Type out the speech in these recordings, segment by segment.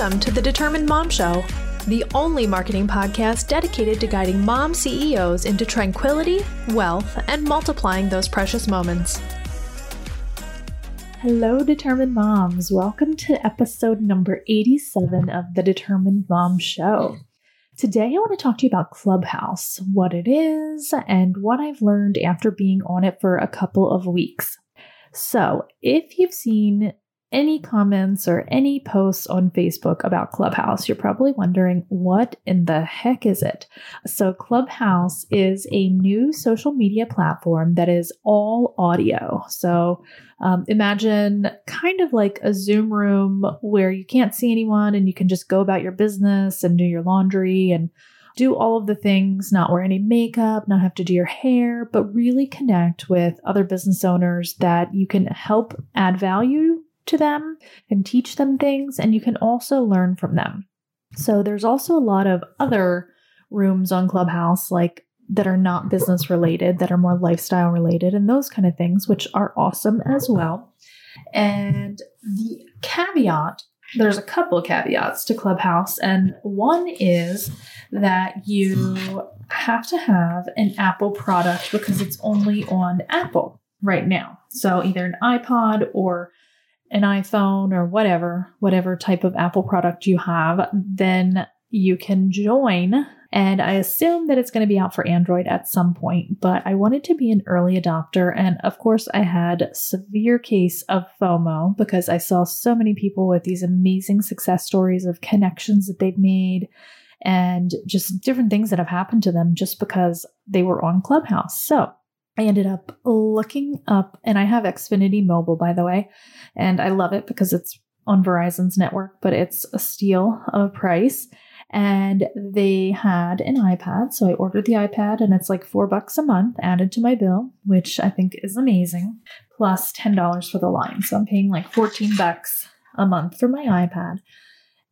Welcome to the Determined Mom Show, the only marketing podcast dedicated to guiding mom CEOs into tranquility, wealth, and multiplying those precious moments. Hello, Determined Moms. Welcome to episode number 87 of the Determined Mom Show. Today, I want to talk to you about Clubhouse, what it is, and what I've learned after being on it for a couple of weeks. So, if you've seen any comments or any posts on Facebook about Clubhouse, you're probably wondering what in the heck is it? So, Clubhouse is a new social media platform that is all audio. So, um, imagine kind of like a Zoom room where you can't see anyone and you can just go about your business and do your laundry and do all of the things, not wear any makeup, not have to do your hair, but really connect with other business owners that you can help add value to them and teach them things, and you can also learn from them. So there's also a lot of other rooms on Clubhouse, like that are not business related, that are more lifestyle related, and those kind of things, which are awesome as well. And the caveat there's a couple of caveats to Clubhouse, and one is that you have to have an Apple product because it's only on Apple right now. So either an iPod or an iPhone or whatever, whatever type of Apple product you have, then you can join. And I assume that it's going to be out for Android at some point, but I wanted to be an early adopter. And of course, I had severe case of FOMO because I saw so many people with these amazing success stories of connections that they've made and just different things that have happened to them just because they were on Clubhouse. So I ended up looking up, and I have Xfinity Mobile, by the way, and I love it because it's on Verizon's network, but it's a steal of a price. And they had an iPad, so I ordered the iPad, and it's like four bucks a month added to my bill, which I think is amazing, plus ten dollars for the line. So I'm paying like fourteen bucks a month for my iPad.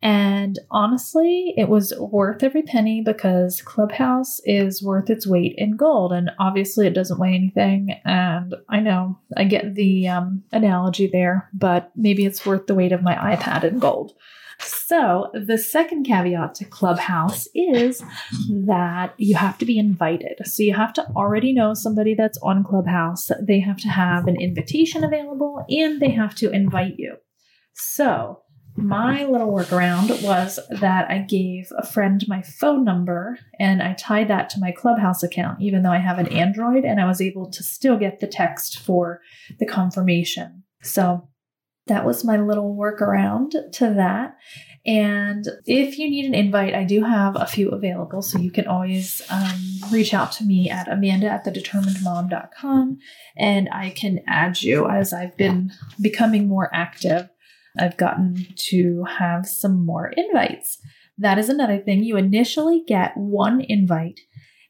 And honestly, it was worth every penny because Clubhouse is worth its weight in gold. And obviously, it doesn't weigh anything. And I know I get the um, analogy there, but maybe it's worth the weight of my iPad in gold. So, the second caveat to Clubhouse is that you have to be invited. So, you have to already know somebody that's on Clubhouse. They have to have an invitation available and they have to invite you. So, my little workaround was that I gave a friend my phone number and I tied that to my Clubhouse account, even though I have an Android, and I was able to still get the text for the confirmation. So that was my little workaround to that. And if you need an invite, I do have a few available. So you can always um, reach out to me at amanda at thedeterminedmom.com and I can add you as I've been becoming more active I've gotten to have some more invites. That is another thing. You initially get one invite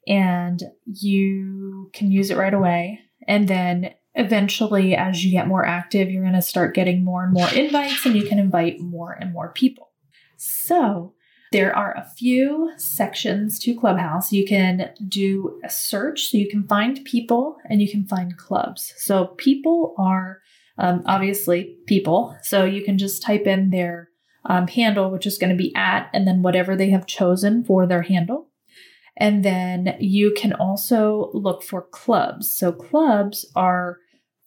and you can use it right away. And then eventually, as you get more active, you're going to start getting more and more invites and you can invite more and more people. So, there are a few sections to Clubhouse. You can do a search, so you can find people and you can find clubs. So, people are um, obviously people. So you can just type in their um, handle, which is going to be at, and then whatever they have chosen for their handle. And then you can also look for clubs. So clubs are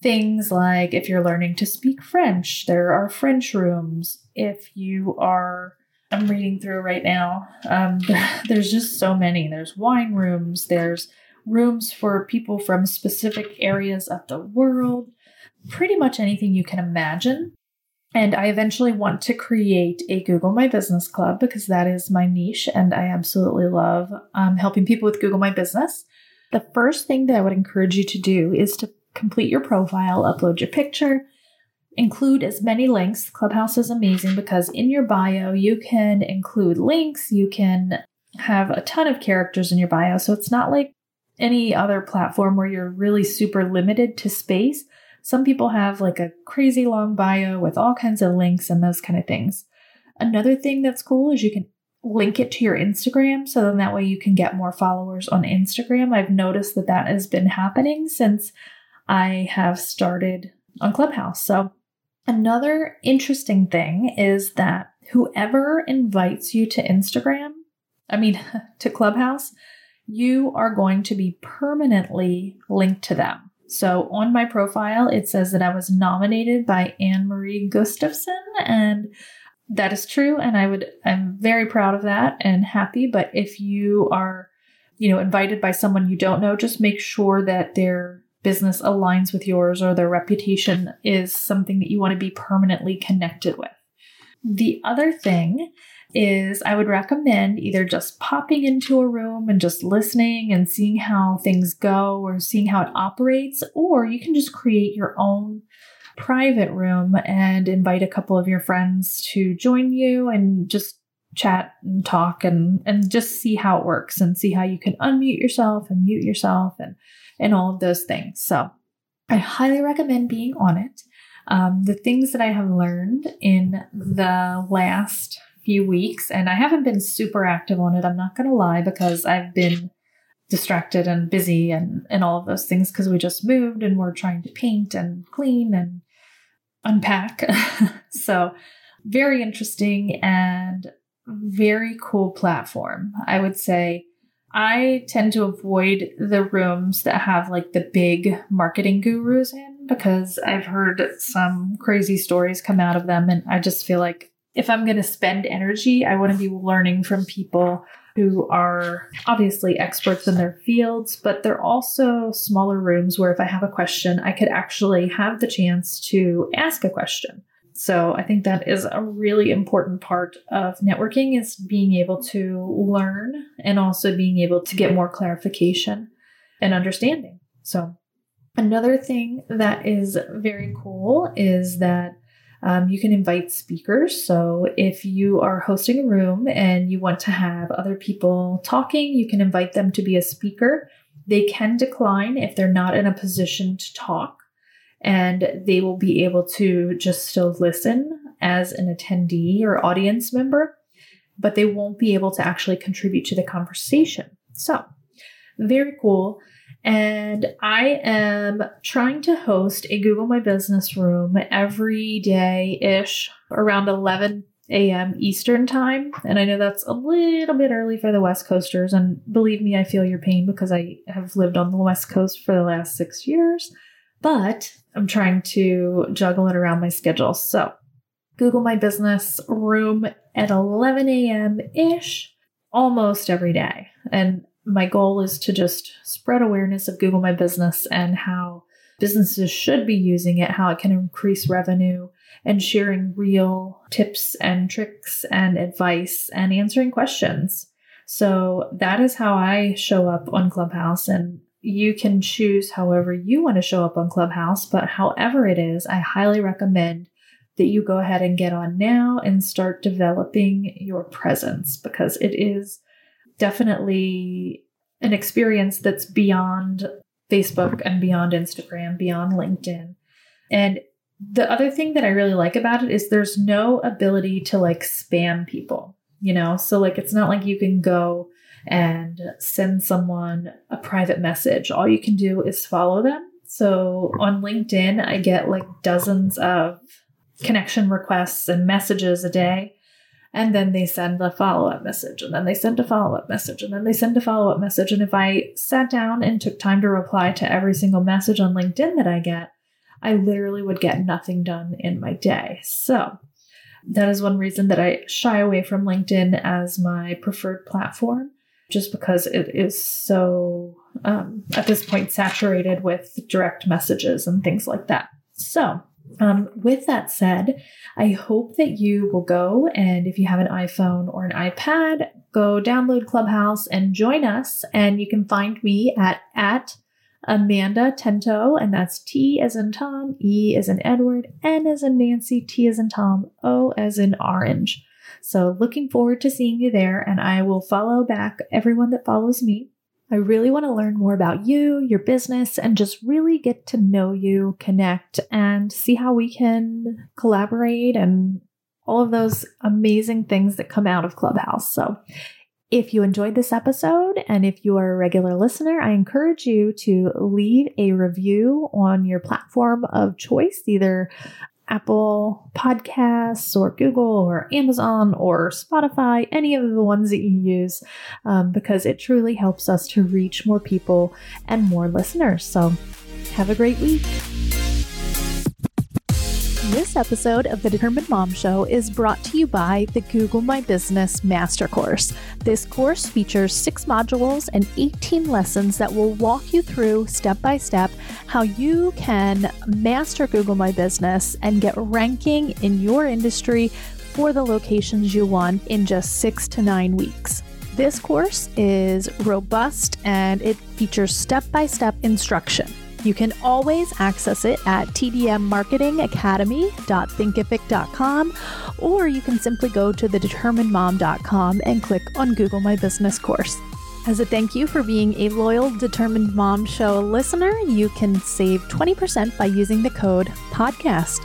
things like if you're learning to speak French, there are French rooms. If you are, I'm reading through right now, um, there's just so many. There's wine rooms, there's rooms for people from specific areas of the world pretty much anything you can imagine. And I eventually want to create a Google My Business Club because that is my niche and I absolutely love um, helping people with Google My Business. The first thing that I would encourage you to do is to complete your profile, upload your picture, include as many links. Clubhouse is amazing because in your bio, you can include links, you can have a ton of characters in your bio. So it's not like any other platform where you're really super limited to space. Some people have like a crazy long bio with all kinds of links and those kind of things. Another thing that's cool is you can link it to your Instagram so then that way you can get more followers on Instagram. I've noticed that that has been happening since I have started on Clubhouse. So, another interesting thing is that whoever invites you to Instagram, I mean, to Clubhouse, you are going to be permanently linked to them. So on my profile, it says that I was nominated by Anne Marie Gustafson, and that is true. And I would, I'm very proud of that and happy. But if you are, you know, invited by someone you don't know, just make sure that their business aligns with yours or their reputation is something that you want to be permanently connected with. The other thing is I would recommend either just popping into a room and just listening and seeing how things go or seeing how it operates, or you can just create your own private room and invite a couple of your friends to join you and just chat and talk and and just see how it works and see how you can unmute yourself and mute yourself and and all of those things. So I highly recommend being on it. Um, the things that I have learned in the last few weeks, and I haven't been super active on it. I'm not going to lie because I've been distracted and busy and, and all of those things because we just moved and we're trying to paint and clean and unpack. so, very interesting and very cool platform. I would say I tend to avoid the rooms that have like the big marketing gurus in because I've heard some crazy stories come out of them. And I just feel like if I'm going to spend energy, I want to be learning from people who are obviously experts in their fields, but they're also smaller rooms where if I have a question, I could actually have the chance to ask a question. So I think that is a really important part of networking is being able to learn and also being able to get more clarification and understanding. So another thing that is very cool is that um, you can invite speakers. So if you are hosting a room and you want to have other people talking, you can invite them to be a speaker. They can decline if they're not in a position to talk, and they will be able to just still listen as an attendee or audience member, but they won't be able to actually contribute to the conversation. So, very cool. And I am trying to host a Google My Business room every day ish around 11 a.m. Eastern time. And I know that's a little bit early for the West Coasters. And believe me, I feel your pain because I have lived on the West Coast for the last six years. But I'm trying to juggle it around my schedule. So, Google My Business room at 11 a.m. ish almost every day. And my goal is to just spread awareness of Google My Business and how businesses should be using it, how it can increase revenue, and sharing real tips and tricks and advice and answering questions. So that is how I show up on Clubhouse. And you can choose however you want to show up on Clubhouse, but however it is, I highly recommend that you go ahead and get on now and start developing your presence because it is definitely an experience that's beyond Facebook and beyond Instagram, beyond LinkedIn. And the other thing that I really like about it is there's no ability to like spam people, you know? So, like, it's not like you can go and send someone a private message. All you can do is follow them. So, on LinkedIn, I get like dozens of connection requests and messages a day and then they send a follow up message, and then they send a follow up message, and then they send a follow up message. And if I sat down and took time to reply to every single message on LinkedIn that I get, I literally would get nothing done in my day. So that is one reason that I shy away from LinkedIn as my preferred platform, just because it is so, um, at this point, saturated with direct messages and things like that. So, um, with that said, I hope that you will go and if you have an iPhone or an iPad, go download Clubhouse and join us. And you can find me at at Amanda Tento, and that's T as in Tom, E as in Edward, N as in Nancy, T as in Tom, O as in Orange. So looking forward to seeing you there, and I will follow back everyone that follows me. I really want to learn more about you, your business, and just really get to know you, connect, and see how we can collaborate and all of those amazing things that come out of Clubhouse. So, if you enjoyed this episode and if you are a regular listener, I encourage you to leave a review on your platform of choice, either Apple Podcasts or Google or Amazon or Spotify, any of the ones that you use, um, because it truly helps us to reach more people and more listeners. So, have a great week. This episode of the Determined Mom Show is brought to you by the Google My Business Master Course. This course features six modules and 18 lessons that will walk you through step by step how you can master Google My Business and get ranking in your industry for the locations you want in just six to nine weeks. This course is robust and it features step by step instruction. You can always access it at tdmmarketingacademy.thinkific.com or you can simply go to thedeterminedmom.com and click on Google My Business course. As a thank you for being a loyal Determined Mom Show listener, you can save 20% by using the code PODCAST.